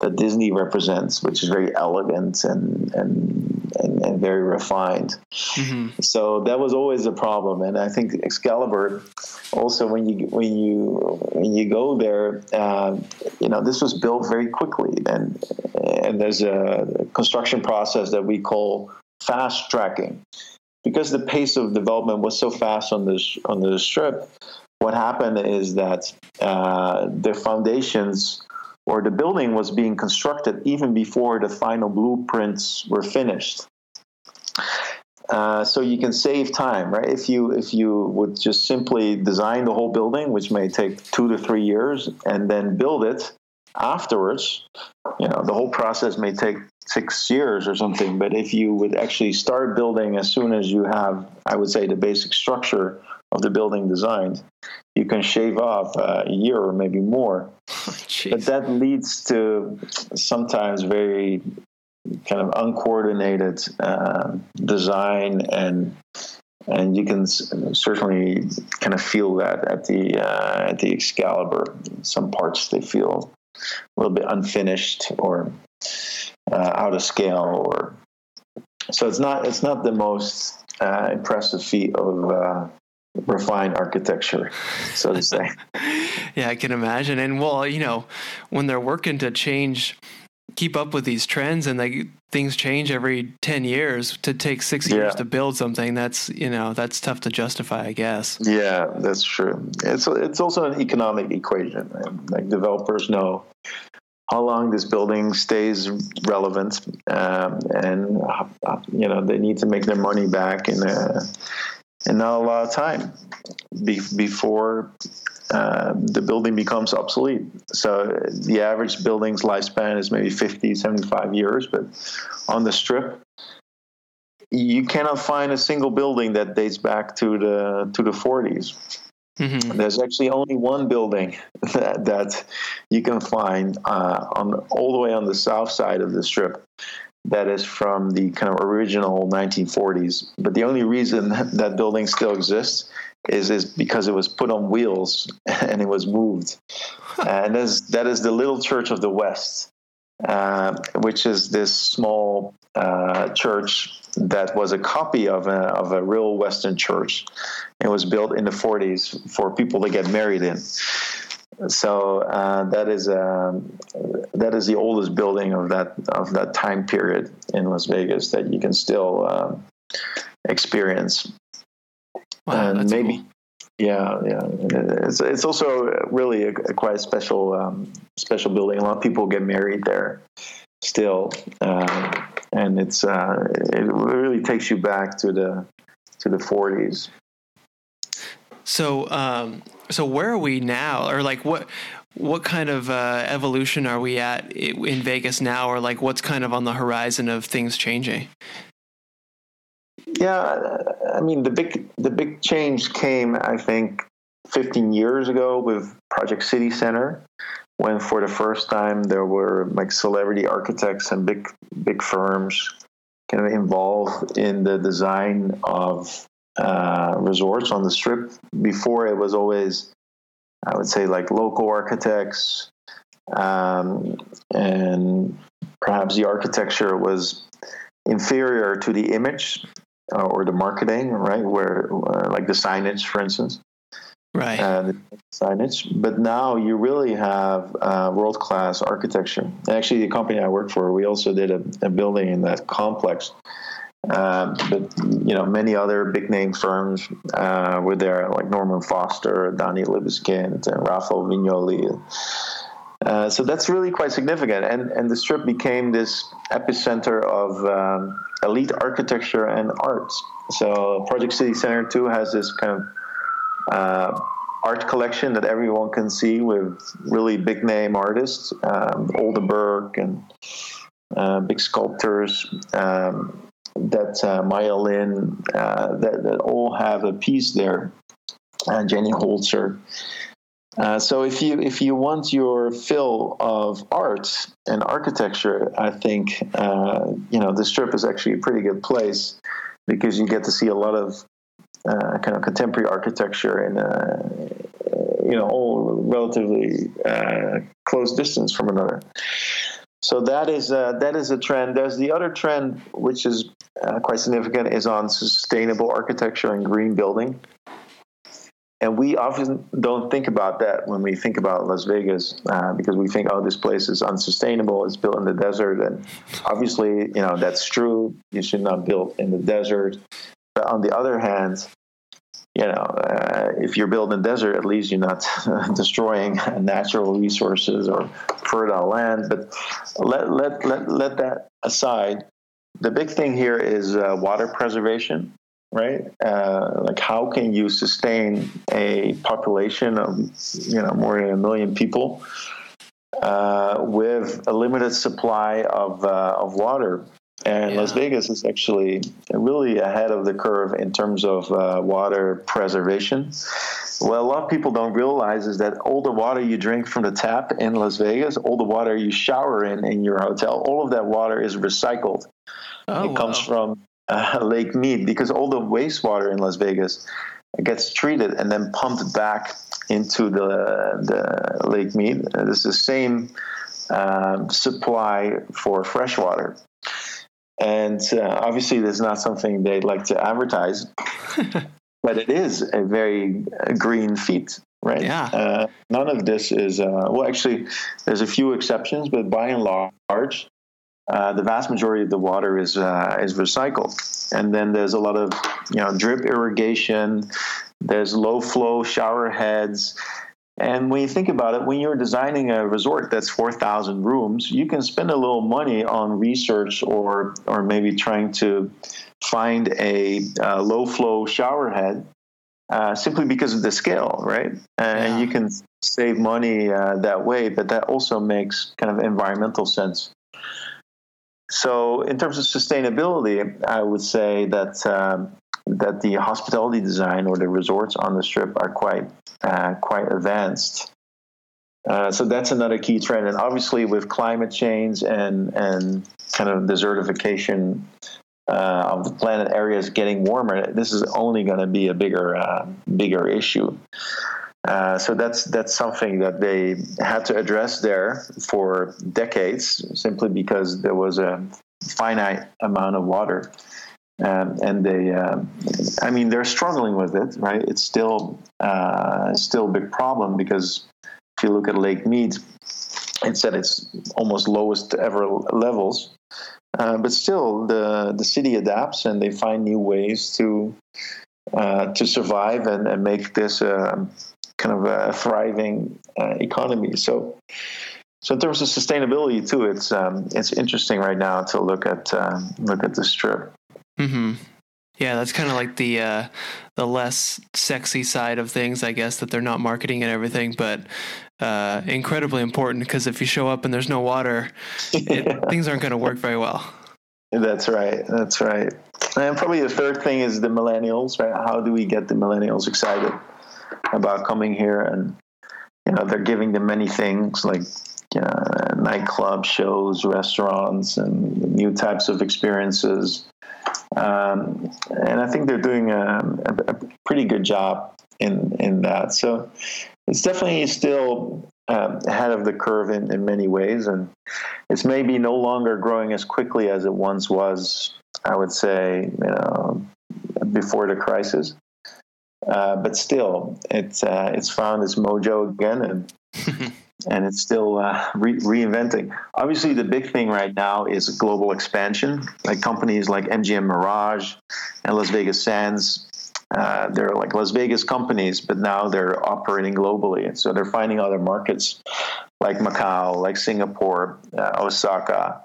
that Disney represents, which is very elegant and and and, and very refined. Mm-hmm. So that was always a problem, and I think Excalibur also when you when you when you go there, uh, you know this was built very quickly, and and there's a construction process that we call fast tracking because the pace of development was so fast on this on the strip what happened is that uh, the foundations or the building was being constructed even before the final blueprints were finished. Uh, so you can save time, right? If you if you would just simply design the whole building, which may take two to three years, and then build it afterwards, you know, the whole process may take six years or something. But if you would actually start building as soon as you have, I would say, the basic structure of the building designed, you can shave off uh, a year or maybe more. *laughs* but that leads to sometimes very kind of uncoordinated uh, design and and you can certainly kind of feel that at the uh, at the Excalibur. Some parts they feel a little bit unfinished or uh, out of scale, or so it's not it's not the most uh, impressive feat of uh, refined architecture, so to say. *laughs* yeah, I can imagine. And well, you know, when they're working to change keep up with these trends and like things change every 10 years to take six yeah. years to build something that's you know that's tough to justify i guess yeah that's true it's it's also an economic equation like developers know how long this building stays relevant um, and uh, you know they need to make their money back in a, in not a lot of time be, before uh, the building becomes obsolete. So the average building's lifespan is maybe 50, 75 years, but on the strip, you cannot find a single building that dates back to the to the 40s. Mm-hmm. There's actually only one building *laughs* that, that you can find uh, on all the way on the south side of the strip that is from the kind of original 1940s. But the only reason *laughs* that building still exists is is because it was put on wheels *laughs* and it was moved. and that is, that is the Little Church of the West, uh, which is this small uh, church that was a copy of a, of a real Western church. It was built in the 40s for people to get married in. So uh, that is um, that is the oldest building of that of that time period in Las Vegas that you can still um, experience. Wow, and maybe, cool. yeah, yeah. It's it's also really a, a quite special um, special building. A lot of people get married there still, uh, and it's uh, it really takes you back to the to the 40s. So, um, so where are we now, or like what? What kind of uh, evolution are we at in Vegas now, or like what's kind of on the horizon of things changing? Yeah, I mean the big the big change came, I think, 15 years ago with Project City Center, when for the first time there were like celebrity architects and big big firms kind of involved in the design of uh, resorts on the strip. Before it was always, I would say, like local architects, um, and perhaps the architecture was inferior to the image uh, or the marketing, right? Where uh, like the signage, for instance, right? Uh, signage. But now you really have uh, world class architecture. Actually, the company I work for, we also did a, a building in that complex. Uh, but you know, many other big name firms uh, were there, like Norman Foster, Dani Libeskind, and Rafael Viñoly. Uh, so that's really quite significant. And, and the strip became this epicenter of um, elite architecture and arts. So Project City Center 2 has this kind of uh, art collection that everyone can see with really big name artists, um, Oldenburg and uh, big sculptors. Um, that uh, Maya Lin, uh, that, that all have a piece there. Uh, Jenny Holzer, uh, so if you if you want your fill of art and architecture, I think uh, you know the strip is actually a pretty good place because you get to see a lot of uh, kind of contemporary architecture in uh, you know all relatively close distance from another. So that is that is a trend. There's the other trend which is quite significant is on sustainable architecture and green building and we often don't think about that when we think about Las Vegas uh, because we think, oh, this place is unsustainable. It's built in the desert, and obviously, you know that's true. You should not build in the desert. But on the other hand, you know, uh, if you're building in the desert, at least you're not *laughs* destroying natural resources or fertile land. But let let let let that aside. The big thing here is uh, water preservation right? Uh, like, how can you sustain a population of, you know, more than a million people uh, with a limited supply of uh, of water? And yeah. Las Vegas is actually really ahead of the curve in terms of uh, water preservation. What a lot of people don't realize is that all the water you drink from the tap in Las Vegas, all the water you shower in in your hotel, all of that water is recycled. Oh, it comes from uh, *laughs* Lake Mead because all the wastewater in Las Vegas gets treated and then pumped back into the the Lake Mead. It's the same um, supply for fresh water. And uh, obviously, this is not something they'd like to advertise, *laughs* but it is a very uh, green feat, right? Yeah. Uh, none of this is, uh, well, actually, there's a few exceptions, but by and large, uh, the vast majority of the water is uh, is recycled, and then there's a lot of you know drip irrigation. There's low flow shower heads. And when you think about it, when you're designing a resort that's 4,000 rooms, you can spend a little money on research or, or maybe trying to find a, a low flow shower head uh, simply because of the scale, right? And Yeah. you can save money uh, that way, but that also makes kind of environmental sense. So, in terms of sustainability, I would say that um, that the hospitality design or the resorts on the strip are quite uh, quite advanced. Uh, so that's another key trend, and obviously with climate change and and kind of desertification uh, of the planet areas getting warmer, this is only going to be a bigger uh, bigger issue. Uh, so that's that's something that they had to address there for decades, simply because there was a finite amount of water, um, and they, um, I mean, they're struggling with it, right? It's still uh, still a big problem because if you look at Lake Mead, it's at its almost lowest ever levels, uh, but still the the city adapts and they find new ways to uh, to survive and, and make this. Um, kind of a thriving uh, economy. So, so in terms of sustainability too, it's um, it's interesting right now to look at um, look at the strip. hmm Yeah, that's kind of like the uh, the less sexy side of things, I guess, that they're not marketing and everything, but uh, incredibly important because if you show up and there's no water, *laughs* it, things aren't going to work very well. That's right. That's right. And probably the third thing is the millennials. Right? How do we get the millennials excited about coming here? And you know, they're giving them many things like uh, nightclub shows, restaurants, and new types of experiences. Um, and I think they're doing a, a, pretty good job in in that. So it's definitely still um, ahead of the curve in, in many ways, and it's maybe no longer growing as quickly as it once was. I would say, you know, before the crisis. Uh, but still, it's uh, it's found its mojo again, and *laughs* and it's still uh, re- reinventing. Obviously, the big thing right now is global expansion. Like companies like MGM Mirage and Las Vegas Sands, uh, they're like Las Vegas companies, but now they're operating globally. So they're finding other markets like Macau, like Singapore, uh, Osaka.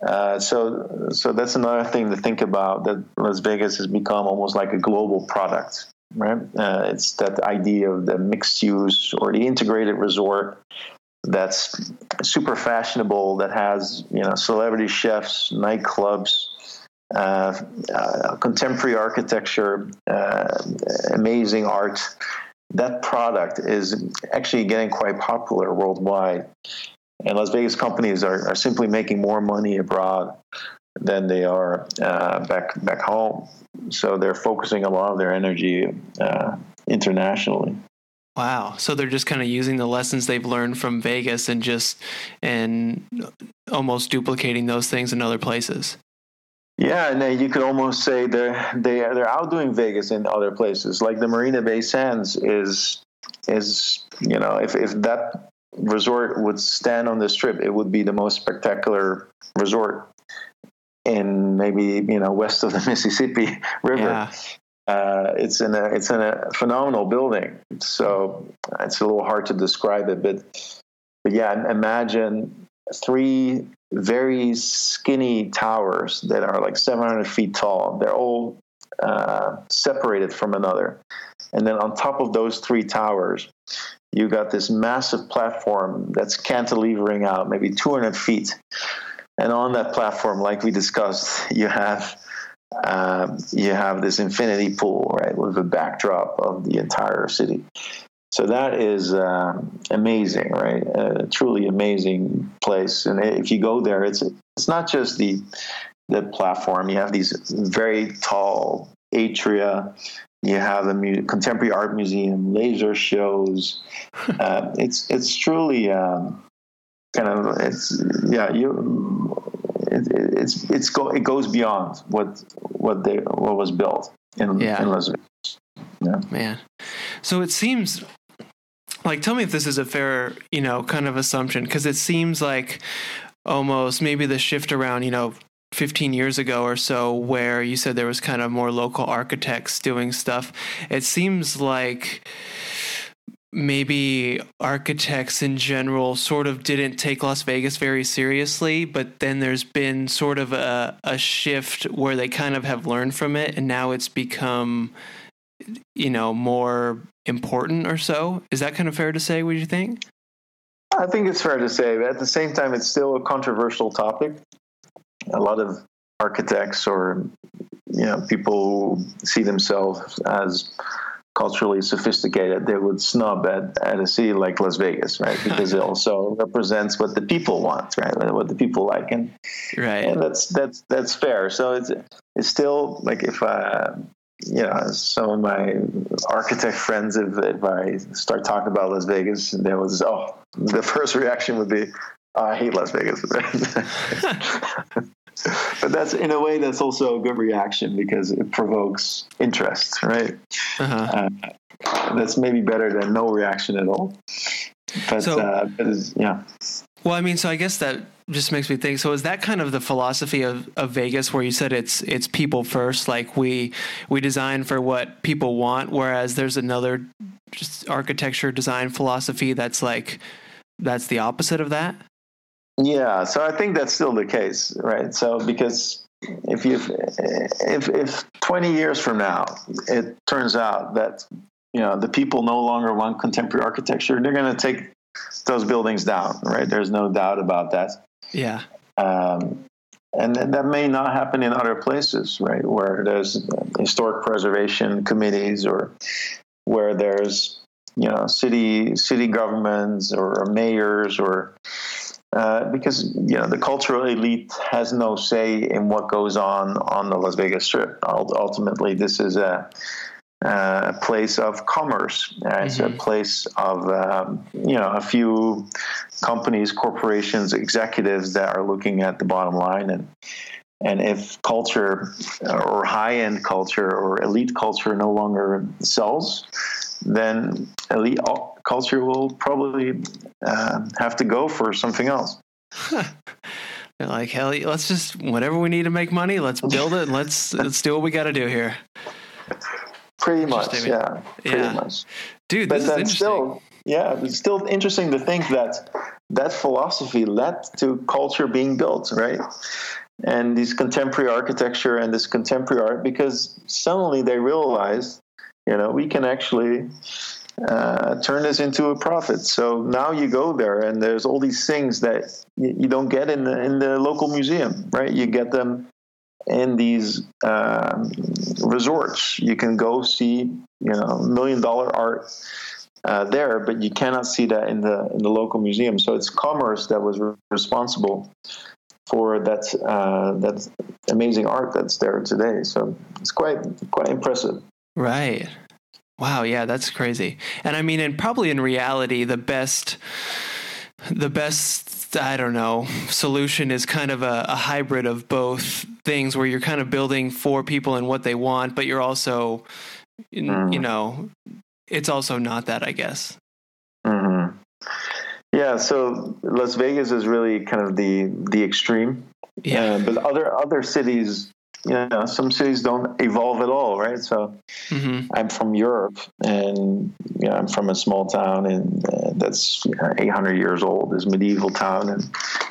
Uh, so, so that's another thing to think about. That Las Vegas has become almost like a global product, right? Uh, it's that idea of the mixed use or the integrated resort that's super fashionable, that has you know celebrity chefs, nightclubs, uh, uh, contemporary architecture, uh, amazing art. That product is actually getting quite popular worldwide. And Las Vegas companies are, are simply making more money abroad than they are uh, back back home. So they're focusing a lot of their energy uh, internationally. Wow. So they're just kind of using the lessons they've learned from Vegas and just and almost duplicating those things in other places. Yeah, and then you could almost say they're they are, they're outdoing Vegas in other places. Like the Marina Bay Sands is is you know if if that resort would stand on the strip, it would be the most spectacular resort in maybe you know west of the *laughs* Mississippi River. Yeah. Uh, it's in a it's in a phenomenal building. So it's a little hard to describe it, but but yeah, imagine three very skinny towers that are like 700 feet tall. They're all uh, separated from another, and then on top of those three towers, you got this massive platform that's cantilevering out maybe 200 feet. And on that platform, like we discussed, you have um, you have this infinity pool, right, with a backdrop of the entire city. So that is um, amazing, right? A truly amazing place. And if you go there, it's it's not just the the platform. You have these very tall atria. You have a mu- contemporary art museum, laser shows. *laughs* uh, it's it's truly um, kind of it's yeah you it's it's go it goes beyond what what they what was built in, Yeah. in Las Vegas. Yeah. Man. So it seems like tell me if this is a fair, you know, kind of assumption because it seems like almost maybe the shift around, you know, 15 years ago or so where you said there was kind of more local architects doing stuff. It seems like maybe architects in general sort of didn't take Las Vegas very seriously, but then there's been sort of a, a shift where they kind of have learned from it and now it's become you know more important or so is that kind of fair to say would you think I think it's fair to say, but at the same time, it's still a controversial topic. A lot of architects or you know people see themselves as culturally sophisticated, they would snub at, at a city like Las Vegas, right? Because it *laughs* also represents what the people want, right? What the people like, and right and that's that's that's fair. So it's it's still like if I, you know, some of my architect friends, if if I start talking about Las Vegas, there was oh, the *laughs* first reaction would be, oh, I hate Las Vegas. *laughs* but that's in a way that's also a good reaction because it provokes interest, right? uh-huh. Uh, that's maybe better than no reaction at all. But, So- uh, but yeah. well i mean so i guess that just makes me think so is that kind of the philosophy of, of vegas where you said it's it's people first like we we design for what people want whereas there's another just architecture design philosophy that's like that's the opposite of that Yeah, so I think that's still the case, right? So because if you if if 20 years from now it turns out that you know the people no longer want contemporary architecture, they're going to take those buildings down, right? There's no doubt about that. yeah Um, and that may not happen in other places, right? Where there's historic preservation committees or where there's you know city city governments or mayors or uh, because you know the cultural elite has no say in what goes on on the Las Vegas Strip. Ultimately, this is a, a place of commerce. Uh, It's a Mhm. place of um, you know a few companies, corporations, executives that are looking at the bottom line and. And if culture or high end culture or elite culture no longer sells, then elite culture will probably uh, have to go for something else. *laughs* They're like hell let's just whatever we need to make money let's build it and let's *laughs* let's do what we got to do here Pretty much, yeah, pretty Yeah. much. dude But this is then interesting still, yeah, it's still interesting to think that that philosophy led to culture being built, right? And this contemporary architecture and this contemporary art, because suddenly they realized, you know, we can actually uh, turn this into a profit. So now you go there, and there's all these things that you, don't get in the in the local museum, right? You get them in these um, resorts. You can go see, you know, million dollar art uh, there, but you cannot see that in the in the local museum. So it's commerce that was re- responsible for that uh, that amazing art that's there today. So it's quite quite impressive. Right. Wow, yeah, that's crazy. And I mean, and probably in reality, the best, the best, I don't know, solution is kind of a, a hybrid of both things where you're kind of building for people and what they want, but you're also, you Mm. you know, it's also not that, I guess. hmm Yeah, so Las Vegas is really kind of the the extreme. Yeah. Uh, but other other cities, you know, some cities don't evolve at all, right? So hmm I'm from Europe, and you know, I'm from a small town, and uh, that's you know, 800 years old. This medieval town, and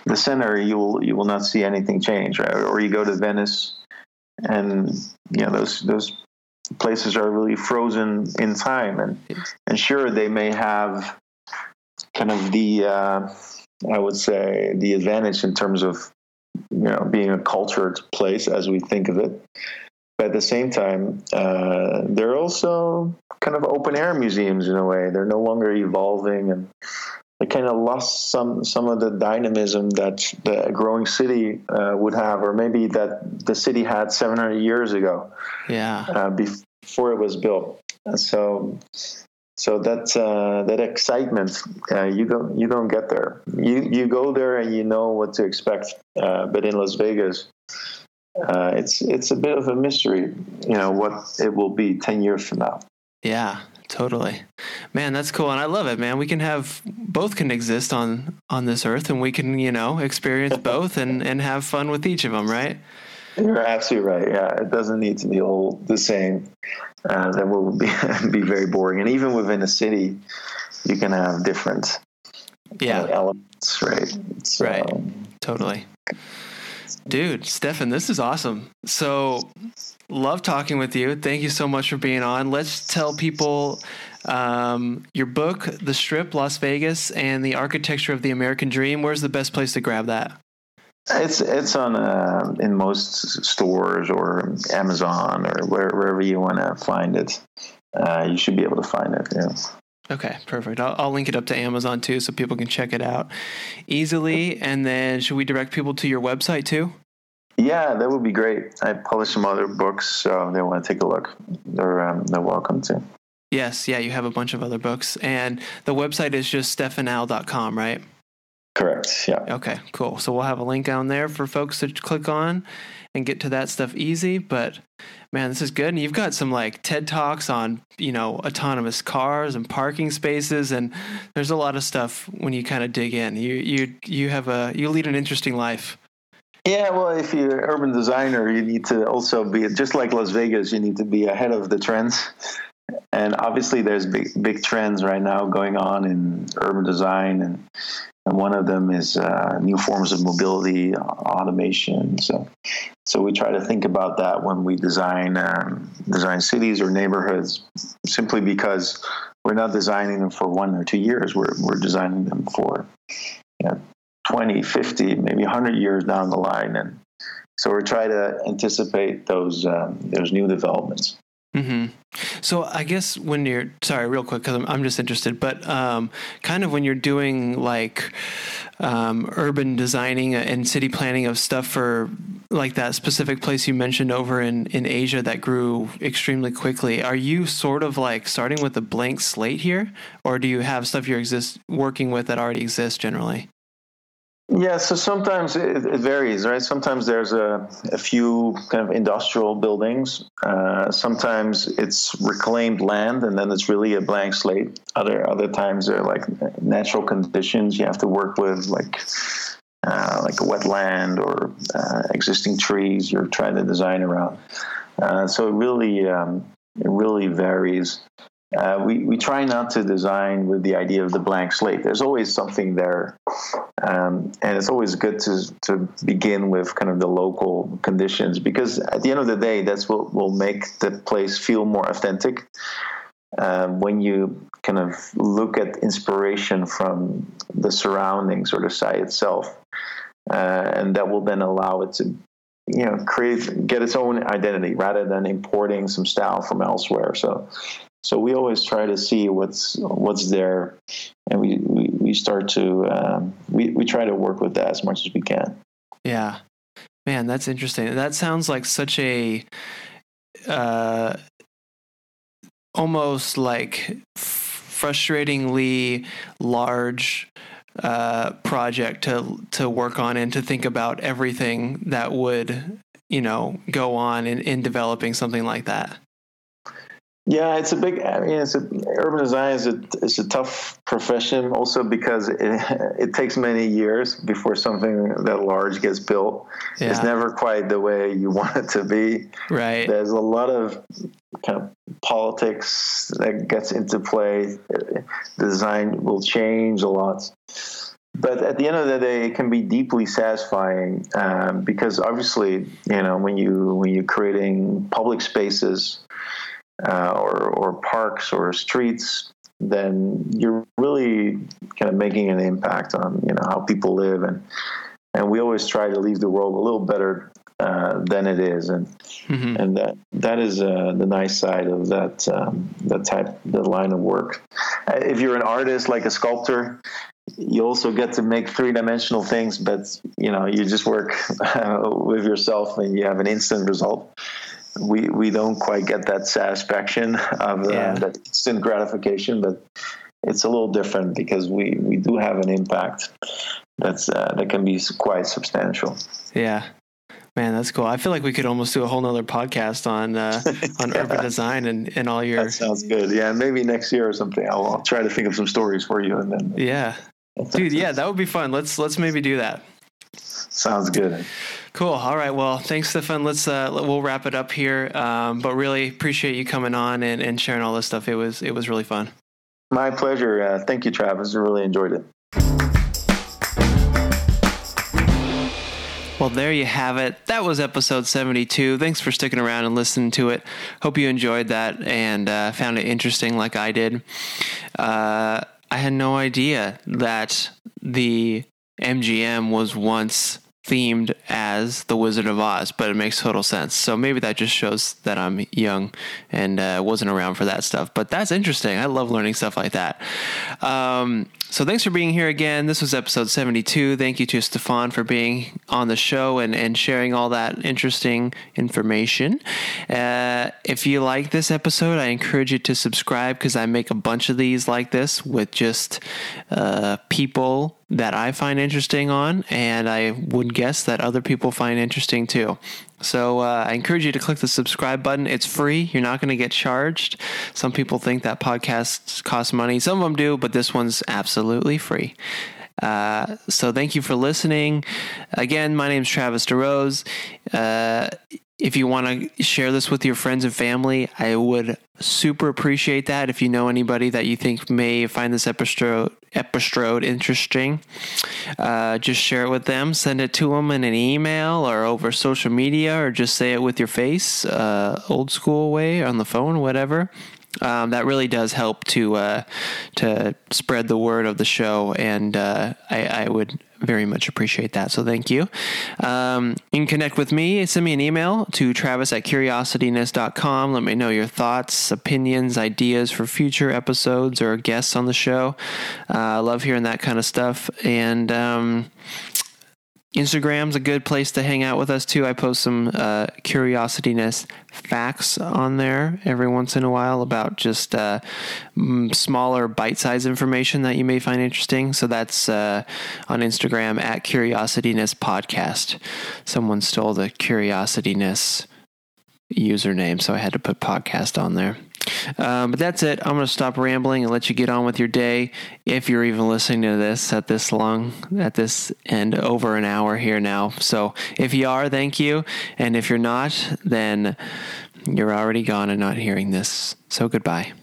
the center you will you will not see anything change, right? Or you go to Venice, and you know those those places are really frozen in time, and and sure they may have kind of the uh, I would say the advantage in terms of you know being a cultured place as we think of it but at the same time, uh, they're also kind of open air museums in a way. They're no longer evolving and they kind of lost some some of the dynamism that the growing city uh, would have, or maybe that the city had 700 years ago. Yeah. Uh, before it was built. So, so that uh, that excitement uh, you don't you don't get there. You you go there and you know what to expect. Uh, but in Las Vegas, uh, it's it's a bit of a mystery. You know what it will be 10 years from now. Yeah, totally man that's cool and i love it man we can have both can exist on on this earth and we can you know experience *laughs* both and and have fun with each of them right you're absolutely right yeah it doesn't need to be all the same uh, that will be *laughs* be very boring and even within a city you can have different yeah uh, elements right so, right totally dude stefan this is awesome so love talking with you. Thank you so much for being on. Let's tell people um, your book, The Strip, Las Vegas, and the Architecture of the American Dream. Where's the best place to grab that? It's it's on uh, in most stores or Amazon or where, wherever you want to find it. Uh, you should be able to find it. Yeah. Okay, perfect. I'll, I'll, link it up to Amazon too, so people can check it out easily. And then, should we direct people to your website too? Yeah, that would be great. I published some other books, so they want to take a look. They're um, they're welcome to. Yes, yeah, you have a bunch of other books, and the website is just stefanal.com, right? Correct. Yeah. Okay, cool. So we'll have a link down there for folks to click on and get to that stuff easy. But man, this is good. And you've got some like TED talks on you know autonomous cars and parking spaces, and there's a lot of stuff when you kind of dig in. You you you have a you lead an interesting life. Yeah, well, if you're an urban designer, you need to also be just like Las Vegas. You need to be ahead of the trends, and obviously, there's big big trends right now going on in urban design, and and one of them is uh, new forms of mobility, automation. So, so we try to think about that when we design um, design cities or neighborhoods, simply because we're not designing them for one or two years. We're we're designing them for you know, 20, 50, maybe 100 years down the line. And so we're trying to anticipate those, um, those new developments. Mm-hmm. So I guess when you're sorry, real quick, because I'm, I'm just interested, but um, kind of when you're doing like um, urban designing and city planning of stuff for like that specific place you mentioned over in in Asia that grew extremely quickly, are you sort of like starting with a blank slate here, or do you have stuff you're exist working with that already exists generally? Yeah, so sometimes it, varies, right? Sometimes there's a, a few kind of industrial buildings. Uh, sometimes it's reclaimed land, and then it's really a blank slate. Other other times they're like natural conditions you have to work with, like uh, like a wetland or uh, existing trees you're trying to design around. Uh, so it really um, it really varies. Uh, we, we try not to design with the idea of the blank slate. There's always something there. Um, and it's always good to, to begin with kind of the local conditions because at the end of the day, that's what will make the place feel more authentic. Um, when you kind of look at inspiration from the surroundings or the site itself, uh, and that will then allow it to you know create get its own identity rather than importing some style from elsewhere so so we always try to see what's what's there, and we we, we start to um, we we try to work with that as much as we can. Yeah, man, that's interesting. That sounds like such a uh, almost like frustratingly large uh, project to to work on and to think about everything that would you know go on in, in developing something like that. Yeah, it's a big. I mean, it's a, urban design is a it's a tough profession also because it *laughs* it takes many years before something that large gets built. Yeah. It's never quite the way you *laughs* want it to be. Right. There's a lot of kind of politics that gets into play. The design will change a lot. But at the end of the day, it can be deeply satisfying um, because obviously, you know, when you when you're creating public spaces, uh, or, or parks or streets, then you're really kind of making an impact on you know how people live and and we always try to leave the world a little better uh, than it is and mm-hmm. and that that is uh, the nice side of that um, that type the line of work uh, if you're an artist like a sculptor you also get to make three dimensional things, but you know you just work *laughs* with yourself and you have an instant result. We we don't quite get that satisfaction of uh, yeah. that instant gratification, but it's a little different because we we do have an impact that's uh, that can be quite substantial. Yeah. Man, that's cool. I feel like we could almost do a whole nother podcast on uh, *laughs* on yeah. urban design and, and all your. That sounds good. Yeah, maybe next year or something. I'll, I'll try to think of some stories for you, and then. Yeah, dude. Yeah, that would be fun. Let's let's maybe do that. Sounds good. Cool. All right. Well, thanks, Stefan. Let's uh, we'll wrap it up here. Um, but really appreciate you coming on and, and sharing all this stuff. It was it was really fun. My pleasure. Uh, thank you, Travis. I really enjoyed it. Well, there you have it. That was episode 72. Thanks for sticking around and listening to it. Hope you enjoyed that and uh, found it interesting like I did. Uh, I had no idea that the MGM was once themed as the Wizard of Oz, but it makes total sense. So maybe that just shows that I'm young and uh, wasn't around for that stuff. But that's interesting. I love learning stuff like that. Um, so thanks for being here again. This was episode 72. Thank you to Stefan for being on the show and, and sharing all that interesting information. Uh, if you like this episode, I encourage you to subscribe because I make a bunch of these like this with just uh, people that I find interesting on, and I would guess that other people find interesting too. So uh, I encourage you to click the subscribe button. It's free. You're not going to get charged. Some people think that podcasts cost money. Some of them do, but this one's absolutely free. Uh, so thank you for listening. Again, my name is Travis DeRose. Uh, if you want to share this with your friends and family, I would super appreciate that. If you know anybody that you think may find this episode episode interesting, uh, just share it with them. Send it to them in an email or over social media, or just say it with your face, uh, old school way on the phone, whatever. Um, that really does help to uh, to spread the word of the show, and uh, I, I, would very much appreciate that. So thank you. Um, you can connect with me. Send me an email to travis at curiosityness.com. Let me know your thoughts, opinions, ideas for future episodes or guests on the show. Uh, I love hearing that kind of stuff. And um, Instagram's a good place to hang out with us too. I post some uh, curiosityness facts on there every once in a while about just uh, smaller bite-sized information that you may find interesting. So that's uh, on Instagram at curiosityness podcast. Someone stole the curiosityness username, so I had to put podcast on there. Um, but that's it. I'm going to stop rambling and let you get on with your day. If you're even listening to this at this long, at this end, over an hour here now. So if you are, thank you. And if you're not, then you're already gone and not hearing this. So goodbye.